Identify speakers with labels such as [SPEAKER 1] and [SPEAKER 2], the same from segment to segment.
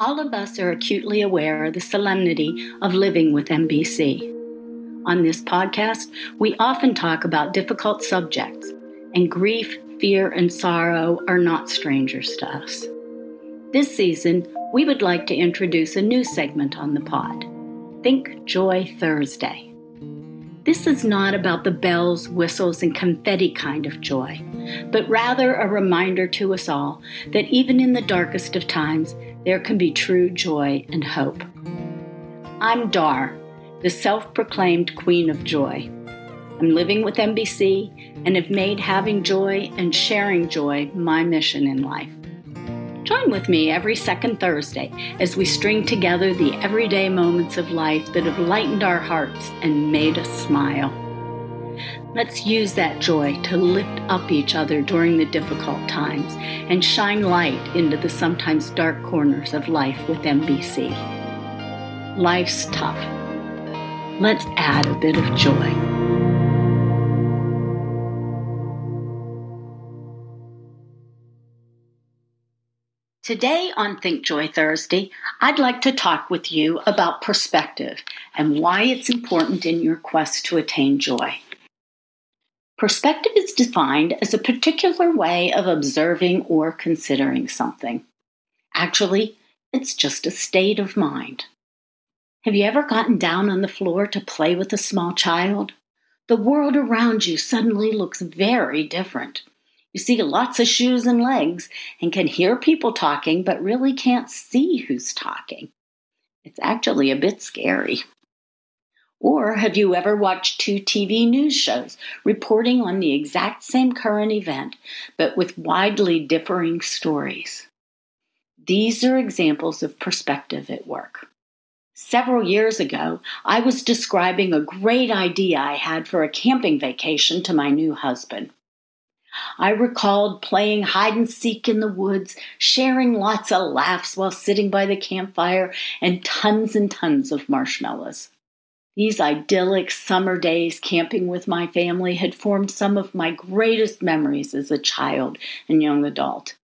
[SPEAKER 1] All of us are acutely aware of the solemnity of living with MBC. On this podcast, we often talk about difficult subjects, and grief, fear, and sorrow are not strangers to us. This season, we would like to introduce a new segment on the pod Think Joy Thursday. This is not about the bells, whistles, and confetti kind of joy, but rather a reminder to us all that even in the darkest of times, there can be true joy and hope. I'm Dar, the self proclaimed Queen of Joy. I'm living with MBC and have made having joy and sharing joy my mission in life. Join with me every second Thursday as we string together the everyday moments of life that have lightened our hearts and made us smile. Let's use that joy to lift up each other during the difficult times and shine light into the sometimes dark corners of life with MBC. Life's tough. Let's add a bit of joy. Today on Think Joy Thursday, I'd like to talk with you about perspective and why it's important in your quest to attain joy. Perspective is defined as a particular way of observing or considering something. Actually, it's just a state of mind. Have you ever gotten down on the floor to play with a small child? The world around you suddenly looks very different. You see lots of shoes and legs and can hear people talking, but really can't see who's talking. It's actually a bit scary. Or have you ever watched two TV news shows reporting on the exact same current event, but with widely differing stories? These are examples of perspective at work. Several years ago, I was describing a great idea I had for a camping vacation to my new husband. I recalled playing hide and seek in the woods, sharing lots of laughs while sitting by the campfire, and tons and tons of marshmallows. These idyllic summer days camping with my family had formed some of my greatest memories as a child and young adult.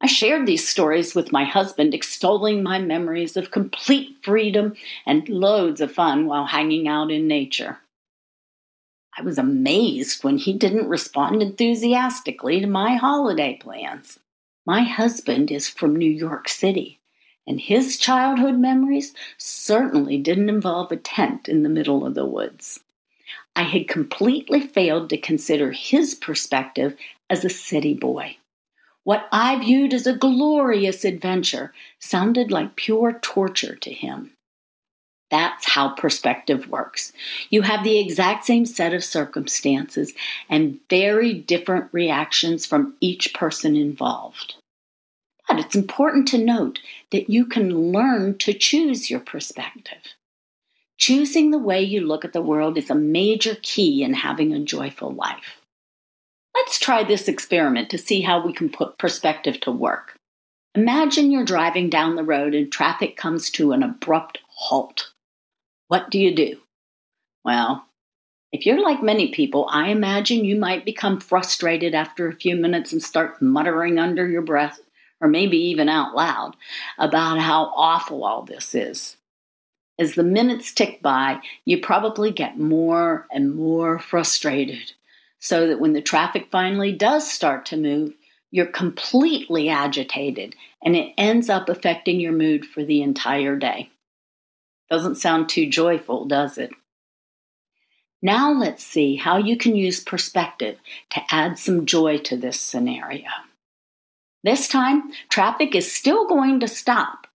[SPEAKER 1] I shared these stories with my husband, extolling my memories of complete freedom and loads of fun while hanging out in nature. I was amazed when he didn't respond enthusiastically to my holiday plans. My husband is from New York City, and his childhood memories certainly didn't involve a tent in the middle of the woods. I had completely failed to consider his perspective as a city boy. What I viewed as a glorious adventure sounded like pure torture to him. That's how perspective works. You have the exact same set of circumstances and very different reactions from each person involved. It's important to note that you can learn to choose your perspective. Choosing the way you look at the world is a major key in having a joyful life. Let's try this experiment to see how we can put perspective to work. Imagine you're driving down the road and traffic comes to an abrupt halt. What do you do? Well, if you're like many people, I imagine you might become frustrated after a few minutes and start muttering under your breath, or maybe even out loud, about how awful all this is. As the minutes tick by, you probably get more and more frustrated, so that when the traffic finally does start to move, you're completely agitated and it ends up affecting your mood for the entire day. Doesn't sound too joyful, does it? Now let's see how you can use perspective to add some joy to this scenario. This time, traffic is still going to stop,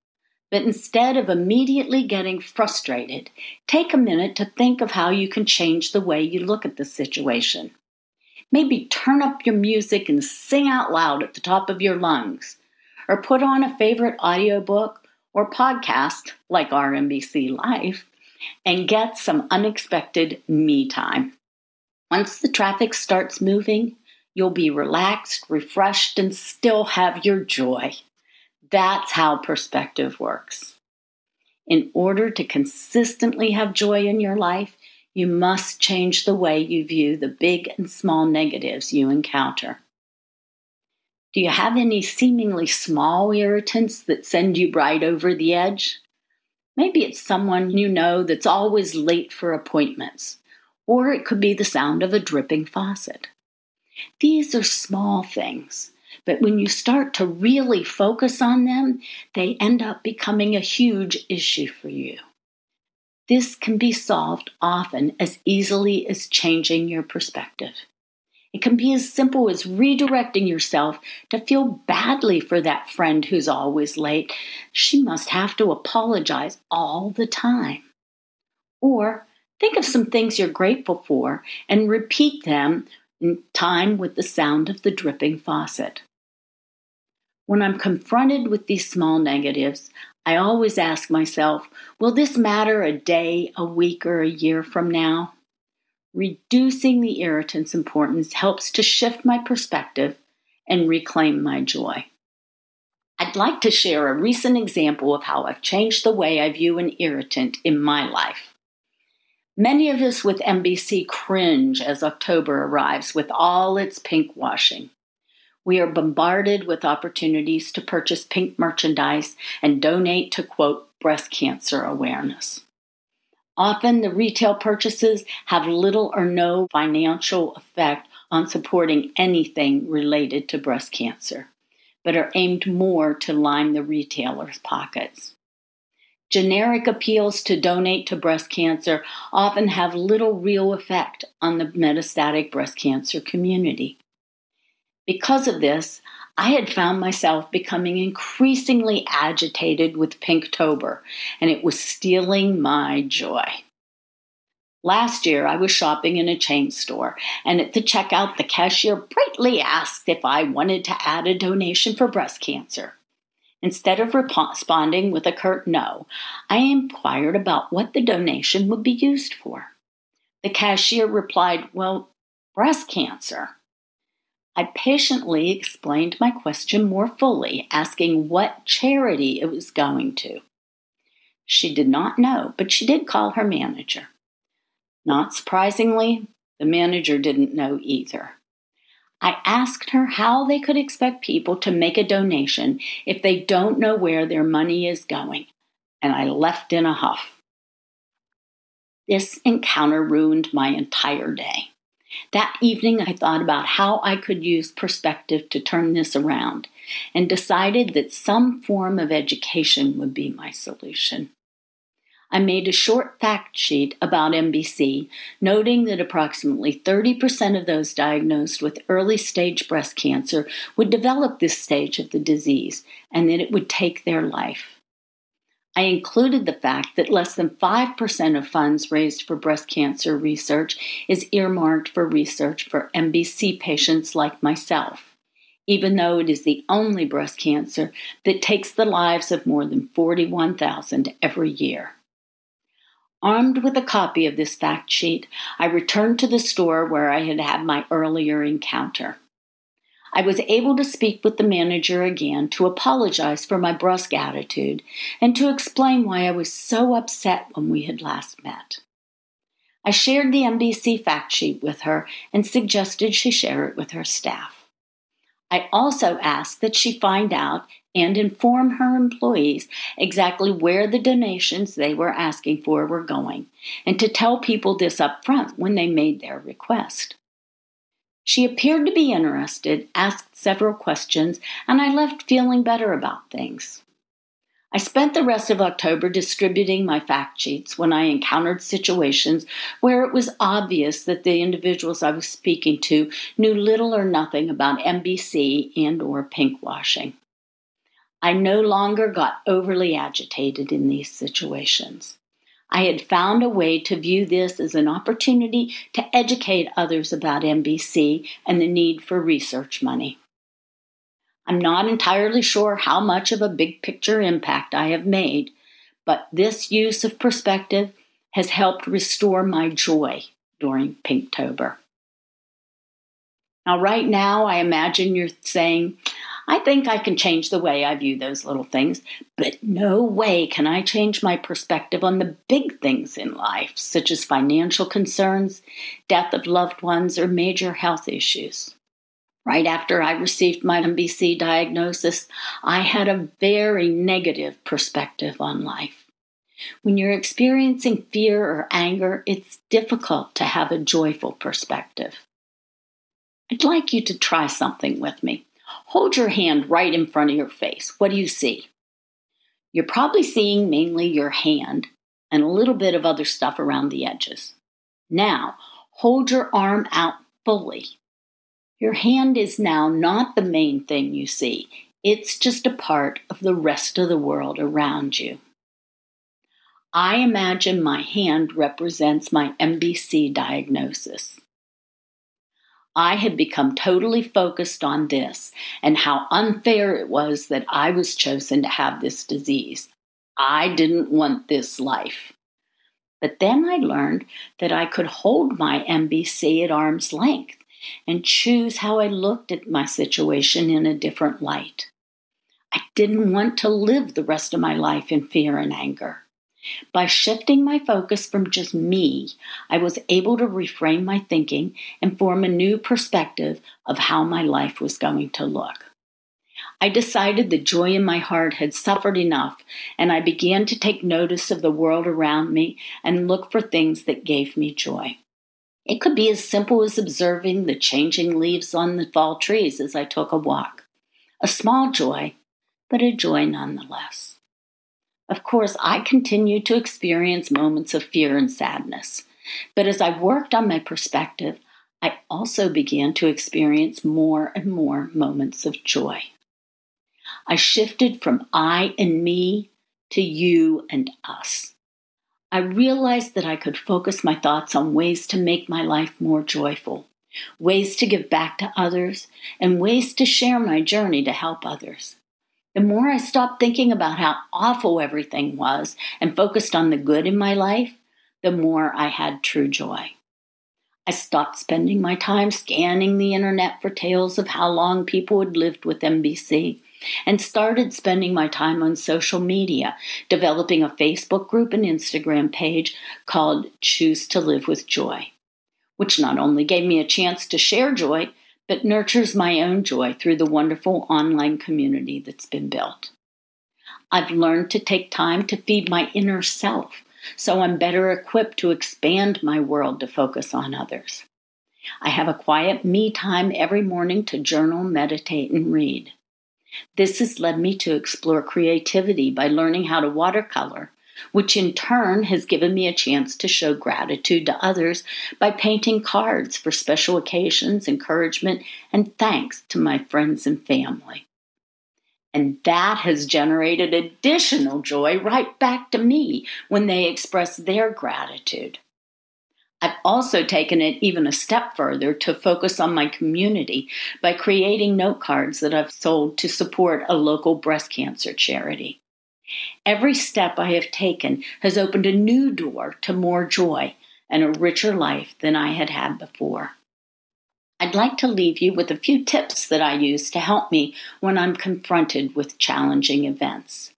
[SPEAKER 1] but instead of immediately getting frustrated, take a minute to think of how you can change the way you look at the situation. Maybe turn up your music and sing out loud at the top of your lungs, or put on a favorite audiobook or podcast like Our MBC Life and get some unexpected me time. Once the traffic starts moving, you'll be relaxed, refreshed, and still have your joy. That's how perspective works. In order to consistently have joy in your life, you must change the way you view the big and small negatives you encounter. Do you have any seemingly small irritants that send you right over the edge? Maybe it's someone you know that's always late for appointments, or it could be the sound of a dripping faucet. These are small things, but when you start to really focus on them, they end up becoming a huge issue for you. This can be solved often as easily as changing your perspective. It can be as simple as redirecting yourself to feel badly for that friend who's always late. She must have to apologize all the time. Or think of some things you're grateful for and repeat them in time with the sound of the dripping faucet. When I'm confronted with these small negatives, I always ask myself, will this matter a day, a week, or a year from now? Reducing the irritant's importance helps to shift my perspective and reclaim my joy. I'd like to share a recent example of how I've changed the way I view an irritant in my life. Many of us with MBC cringe as October arrives with all its pink washing. We are bombarded with opportunities to purchase pink merchandise and donate to, quote, breast cancer awareness. Often the retail purchases have little or no financial effect on supporting anything related to breast cancer, but are aimed more to line the retailer's pockets. Generic appeals to donate to breast cancer often have little real effect on the metastatic breast cancer community. Because of this, I had found myself becoming increasingly agitated with Pinktober, and it was stealing my joy. Last year, I was shopping in a chain store, and at the checkout, the cashier brightly asked if I wanted to add a donation for breast cancer. Instead of responding with a curt no, I inquired about what the donation would be used for. The cashier replied, Well, breast cancer. I patiently explained my question more fully, asking what charity it was going to. She did not know, but she did call her manager. Not surprisingly, the manager didn't know either. I asked her how they could expect people to make a donation if they don't know where their money is going, and I left in a huff. This encounter ruined my entire day. That evening, I thought about how I could use perspective to turn this around and decided that some form of education would be my solution. I made a short fact sheet about MBC, noting that approximately 30% of those diagnosed with early stage breast cancer would develop this stage of the disease and that it would take their life. I included the fact that less than 5% of funds raised for breast cancer research is earmarked for research for MBC patients like myself, even though it is the only breast cancer that takes the lives of more than 41,000 every year. Armed with a copy of this fact sheet, I returned to the store where I had had my earlier encounter. I was able to speak with the manager again to apologize for my brusque attitude and to explain why I was so upset when we had last met. I shared the MBC fact sheet with her and suggested she share it with her staff. I also asked that she find out and inform her employees exactly where the donations they were asking for were going, and to tell people this up front when they made their request. She appeared to be interested, asked several questions, and I left feeling better about things. I spent the rest of October distributing my fact sheets when I encountered situations where it was obvious that the individuals I was speaking to knew little or nothing about MBC and or pinkwashing. I no longer got overly agitated in these situations. I had found a way to view this as an opportunity to educate others about MBC and the need for research money. I'm not entirely sure how much of a big picture impact I have made, but this use of perspective has helped restore my joy during Pinktober. Now, right now, I imagine you're saying, I think I can change the way I view those little things, but no way can I change my perspective on the big things in life, such as financial concerns, death of loved ones, or major health issues. Right after I received my MBC diagnosis, I had a very negative perspective on life. When you're experiencing fear or anger, it's difficult to have a joyful perspective. I'd like you to try something with me. Hold your hand right in front of your face. What do you see? You're probably seeing mainly your hand and a little bit of other stuff around the edges. Now, hold your arm out fully your hand is now not the main thing you see, it's just a part of the rest of the world around you. I imagine my hand represents my MBC diagnosis. I had become totally focused on this and how unfair it was that I was chosen to have this disease. I didn't want this life. But then I learned that I could hold my MBC at arm's length and choose how I looked at my situation in a different light. I didn't want to live the rest of my life in fear and anger. By shifting my focus from just me, I was able to reframe my thinking and form a new perspective of how my life was going to look. I decided the joy in my heart had suffered enough, and I began to take notice of the world around me and look for things that gave me joy. It could be as simple as observing the changing leaves on the fall trees as I took a walk. A small joy, but a joy nonetheless. Of course, I continued to experience moments of fear and sadness, but as I worked on my perspective, I also began to experience more and more moments of joy. I shifted from I and me to you and us. I realized that I could focus my thoughts on ways to make my life more joyful, ways to give back to others, and ways to share my journey to help others. The more I stopped thinking about how awful everything was and focused on the good in my life, the more I had true joy. I stopped spending my time scanning the internet for tales of how long people had lived with MBC and started spending my time on social media, developing a Facebook group and Instagram page called Choose to Live with Joy, which not only gave me a chance to share joy, but nurtures my own joy through the wonderful online community that's been built. I've learned to take time to feed my inner self so I'm better equipped to expand my world to focus on others. I have a quiet me time every morning to journal, meditate, and read. This has led me to explore creativity by learning how to watercolor, which in turn has given me a chance to show gratitude to others by painting cards for special occasions, encouragement, and thanks to my friends and family. And that has generated additional joy right back to me when they express their gratitude. I've also taken it even a step further to focus on my community by creating note cards that I've sold to support a local breast cancer charity. Every step I have taken has opened a new door to more joy and a richer life than I had had before. I'd like to leave you with a few tips that I use to help me when I'm confronted with challenging events.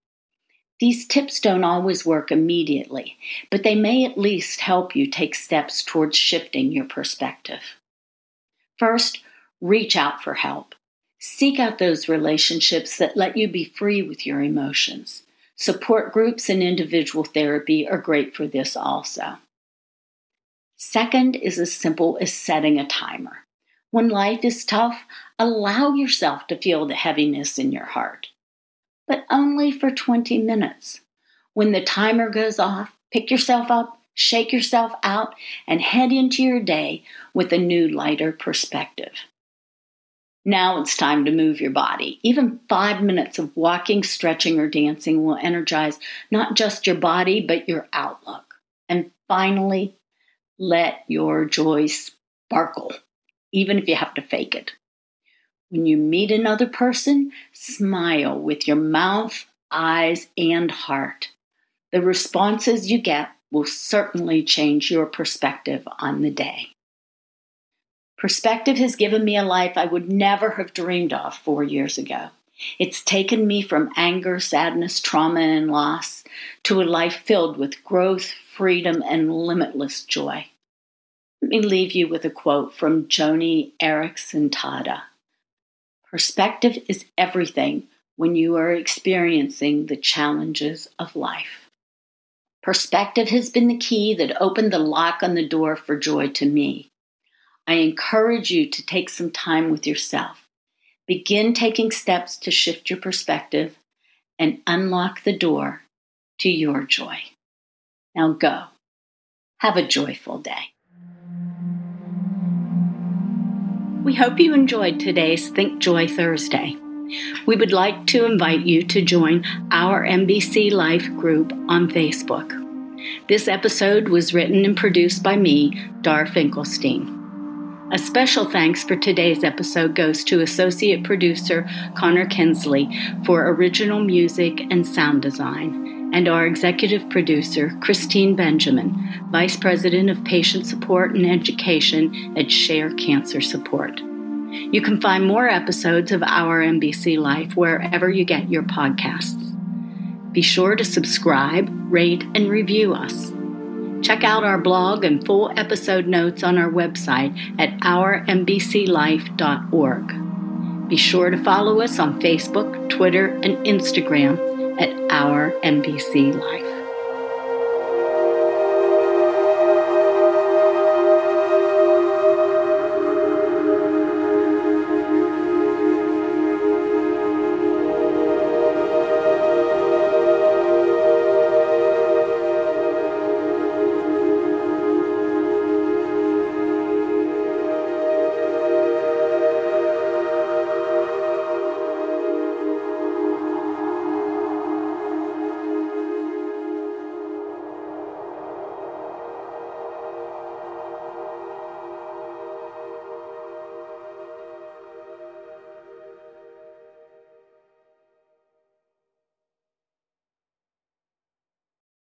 [SPEAKER 1] These tips don't always work immediately, but they may at least help you take steps towards shifting your perspective. First, reach out for help. Seek out those relationships that let you be free with your emotions. Support groups and individual therapy are great for this also. Second is as simple as setting a timer. When life is tough, allow yourself to feel the heaviness in your heart but only for 20 minutes. When the timer goes off, pick yourself up, shake yourself out, and head into your day with a new, lighter perspective. Now it's time to move your body. Even five minutes of walking, stretching, or dancing will energize not just your body, but your outlook. And finally, let your joy sparkle, even if you have to fake it. When you meet another person, smile with your mouth, eyes, and heart. The responses you get will certainly change your perspective on the day. Perspective has given me a life I would never have dreamed of four years ago. It's taken me from anger, sadness, trauma, and loss to a life filled with growth, freedom, and limitless joy. Let me leave you with a quote from Joni Eareckson Tada. Perspective is everything when you are experiencing the challenges of life. Perspective has been the key that opened the lock on the door for joy to me. I encourage you to take some time with yourself. Begin taking steps to shift your perspective and unlock the door to your joy. Now go. Have a joyful day. We hope you enjoyed today's Think Joy Thursday. We would like to invite you to join our MBC Life group on Facebook. This episode was written and produced by me, Dar Finkelstein. A special thanks for today's episode goes to associate producer Connor Kinsley for original music and sound design, and our executive producer Christine Benjamin, Vice President of Patient Support and Education at Share Cancer Support. You can find more episodes of Our MBC Life wherever you get your podcasts. Be sure to subscribe, rate, and review us. Check out our blog and full episode notes on our website at ourmbclife.org. Be sure to follow us on Facebook, Twitter, and Instagram at Our MBC Life.